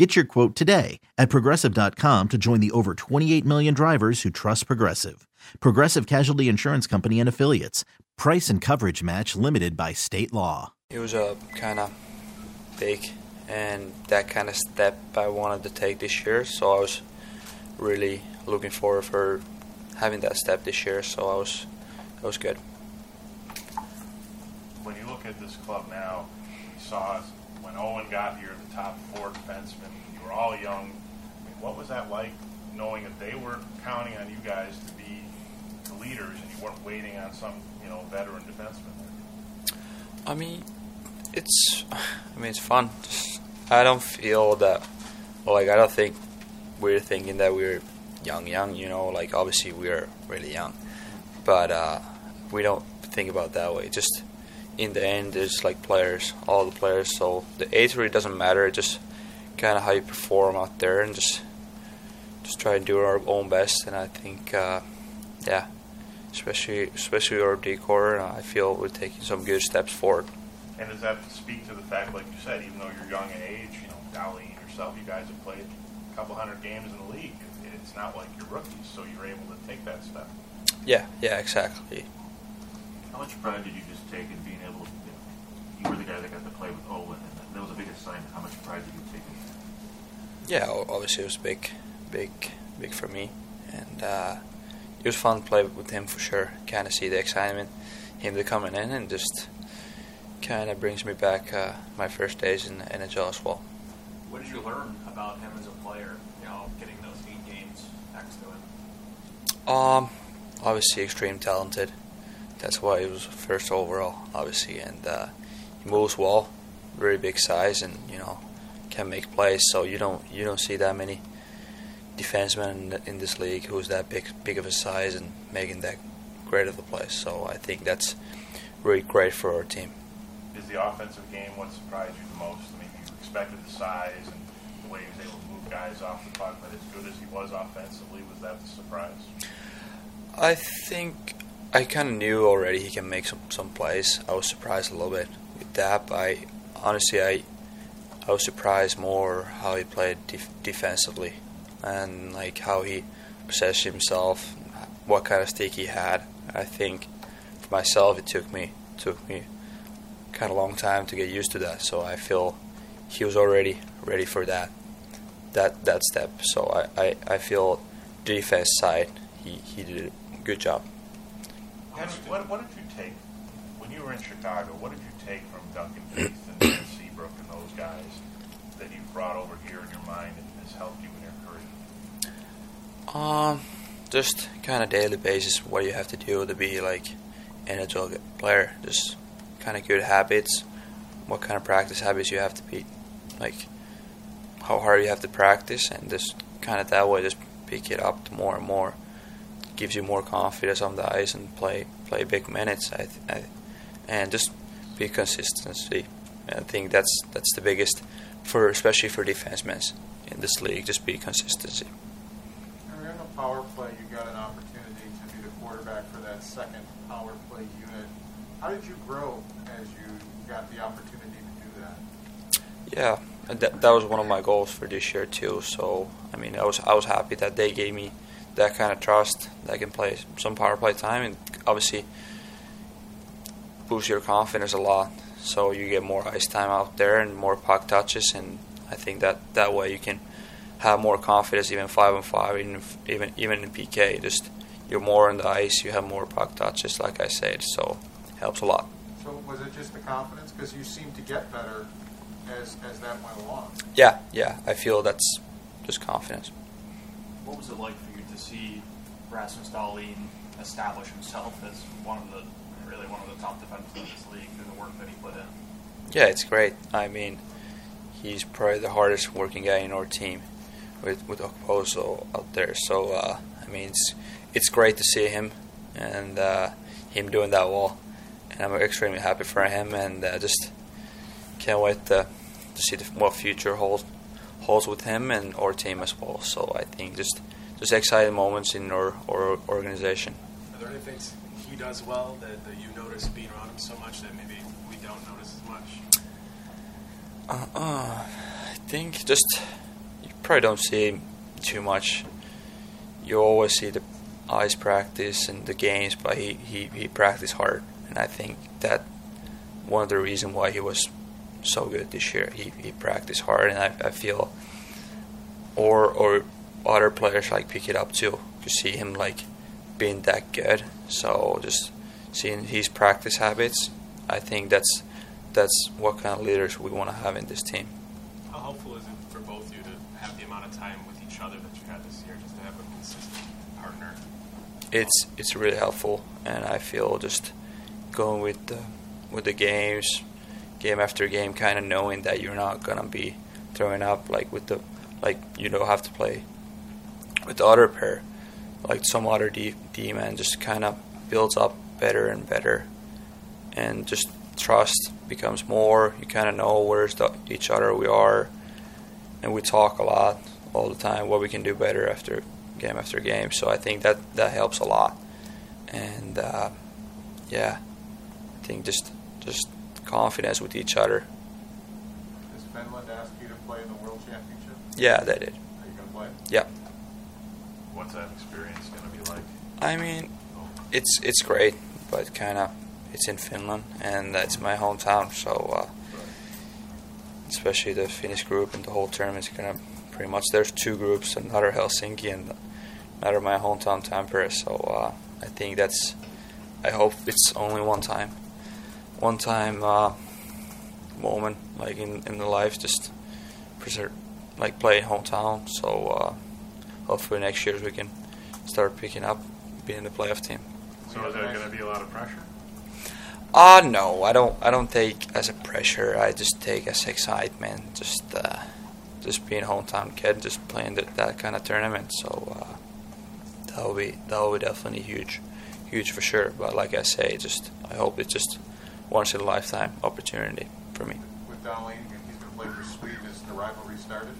Get your quote today at progressive.com to join the over 28 million drivers who trust Progressive. Progressive Casualty Insurance Company and Affiliates. Price and coverage match limited by state law. It was uh, a kind of big and that kind of step I wanted to take this year, so I was really looking forward for having that step this year, so I was it was good. When you look at this club now, you saw when Owen got here, the top four defensemen. You were all young. I mean, what was that like, knowing that they were counting on you guys to be the leaders, and you weren't waiting on some, you know, veteran defenseman? I mean, it's, I mean, it's fun. I don't feel that, like, I don't think we're thinking that we're young, young. You know, like obviously we're really young, but uh, we don't think about that way. Just in the end, it's like players, all the players. So the age really doesn't matter. It's just kind of how you perform out there, and just just try and do our own best. And I think, uh, yeah, especially especially our D corps, uh, I feel we're taking some good steps forward. And does that speak to the fact, like you said, even though you're young in age, you know, Dolly and yourself, you guys have played a couple hundred games in the league. It's not like you're rookies, so you're able to take that step. Yeah, yeah, exactly. How much pride did you just take in being able to, you, know, you were the guy that got to play with Owen, and that was a big assignment. How much pride did you take in that? Yeah, obviously it was big, big, big for me, and uh, it was fun to play with him for sure. Kind of see the excitement, him to coming in, and just kind of brings me back uh, my first days in the NHL as well. What did you learn about him as a player? You know, getting those eight games next to him. Um, obviously extreme talented. That's why he was first overall, obviously, and uh, he moves well, very big size, and you know can make plays. So you don't you don't see that many defensemen in, in this league who's that big big of a size and making that great of a play. So I think that's really great for our team. Is the offensive game what surprised you the most? I mean, you expected the size and the way he was able to move guys off the puck, but as good as he was offensively, was that the surprise? I think I kind of knew already he can make some, some plays. I was surprised a little bit with that. I honestly I I was surprised more how he played def- defensively and like how he possessed himself, what kind of stick he had. I think for myself it took me took me kind of long time to get used to that. So I feel he was already ready for that that that step. So I, I, I feel defense side he, he did a good job. What, what did you take when you were in Chicago? What did you take from Duncan Keith and, and Seabrook and those guys that you brought over here in your mind and has helped you in your career? Um, just kind of daily basis what you have to do to be like an NHL player. Just kind of good habits, what kind of practice habits you have to be, like how hard you have to practice, and just kind of that way just pick it up more and more. Gives you more confidence on the ice and play play big minutes. I, I and just be consistency. I think that's that's the biggest for especially for defensemen in this league. Just be consistency. In the power play, you got an opportunity to be the quarterback for that second power play unit. How did you grow as you got the opportunity to do that? Yeah, that, that was one of my goals for this year too. So I mean, I was I was happy that they gave me that kind of trust that can play some power play time, and obviously boost your confidence a lot. So you get more ice time out there and more puck touches, and I think that that way you can have more confidence, even five and five, even even even in PK. Just you're more on the ice, you have more puck touches, like I said. So helps a lot. So was it just the confidence? Because you seemed to get better as, as that went along. Yeah, yeah, I feel that's just confidence. What was it like for you to see Rasmus Dahlin establish himself as one of the really one of the top defenders in this league through the work that he put in? Yeah, it's great. I mean, he's probably the hardest working guy in our team with with Okposo out there. So uh, I mean, it's it's great to see him and uh, him doing that well, and I'm extremely happy for him and uh, just can't wait to to see the, what future holds holds with him and our team as well. So I think just just exciting moments in our, our organization. Are there any things he does well that, that you notice being around him so much that maybe we don't notice as much? Uh, uh, I think just you probably don't see him too much. You always see the ice practice and the games, but he, he, he practiced hard, and I think that one of the reasons why he was so good this year. He, he practiced hard, and I, I feel or or other players like pick it up too to see him like being that good. So just seeing his practice habits, I think that's that's what kind of leaders we want to have in this team. How helpful is it for both of you to have the amount of time with each other that you had this year, just to have a consistent partner? It's it's really helpful, and I feel just going with the with the games, game after game, kind of knowing that you're not gonna be throwing up like with the like you don't have to play with the other pair, like some other D D man, just kind of builds up better and better, and just trust becomes more. You kind of know where each other we are, and we talk a lot all the time what we can do better after game after game. So I think that that helps a lot, and uh, yeah, I think just just confidence with each other. Does Finland ask you to play in the World Championship? Yeah, they did. Are you to play? Yeah. What's that experience going to be like? I mean, it's it's great, but kind of it's in Finland and that's my hometown, so uh, especially the Finnish group and the whole tournament is gonna pretty much. There's two groups, another Helsinki and another my hometown Tampere. So uh, I think that's. I hope it's only one time, one time uh, moment like in in the life, just preserve, like play hometown. So uh, hopefully next year we can start picking up, being the playoff team. So is there going to be a lot of pressure? Uh no, I don't. I don't take as a pressure. I just take as excitement. Just, uh, just being a hometown kid, just playing that, that kind of tournament. So uh, that will be that will be definitely huge, huge for sure. But like I say, just I hope it's just once in a lifetime opportunity for me. With Dahlin, he's going to play for Sweden. Is the rivalry started?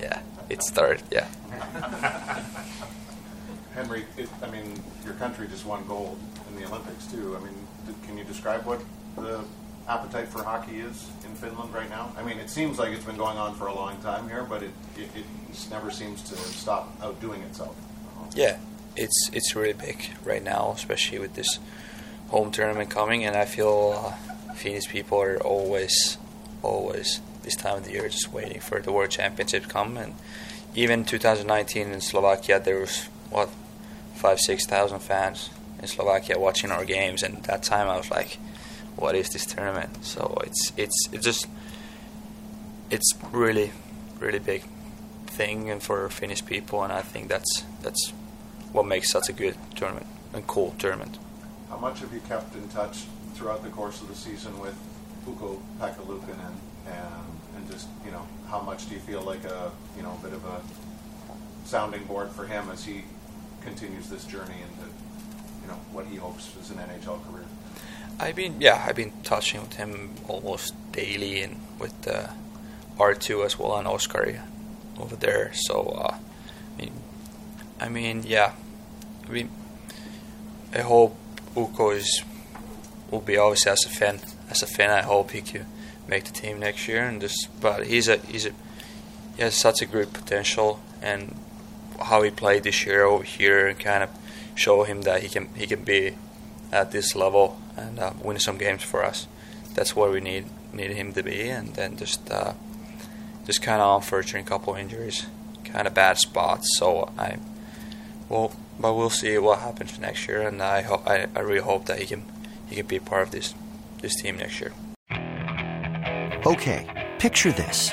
Yeah, it started. Yeah. Henri, it, I mean, your country just won gold in the Olympics too. I mean, can you describe what the appetite for hockey is in Finland right now? I mean, it seems like it's been going on for a long time here, but it, it, it just never seems to stop outdoing itself. Yeah, it's it's really big right now, especially with this home tournament coming, and I feel uh, Finnish people are always, always this time of the year just waiting for the World Championship to come, and even 2019 in Slovakia there was what five six thousand fans in Slovakia watching our games, and that time I was like, what is this tournament? So it's it's it's just it's really really big thing and for Finnish people, and I think that's that's what makes such a good tournament and cool tournament. How much have you kept in touch throughout the course of the season with Ukko-Pekka Luukkonen, and and just you know how much do you feel like a you know a bit of a sounding board for him as he continues this journey into you know what he hopes is an NHL career? I've been yeah I've been touching with him almost daily and with uh, Arttu as well and Oscar over there. So uh, I mean I mean yeah I mean I hope Ukko is will be obviously as a fan as a fan I hope he can make the team next year and just but he's a he's a he has such a great potential and how he played this year over here and kind of show him that he can he can be at this level and uh, win some games for us. That's what we need need him to be, and then just uh, just kind of unfortunate couple injuries, kind of bad spots. So I well, but we'll see what happens next year, and I hope I, I really hope that he can he can be part of this this team next year. Okay, picture this.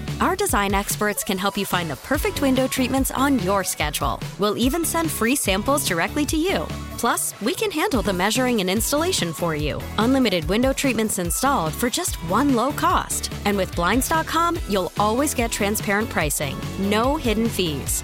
Our design experts can help you find the perfect window treatments on your schedule. We'll even send free samples directly to you. Plus, we can handle the measuring and installation for you. Unlimited window treatments installed for just one low cost. And with Blinds.com, you'll always get transparent pricing, no hidden fees.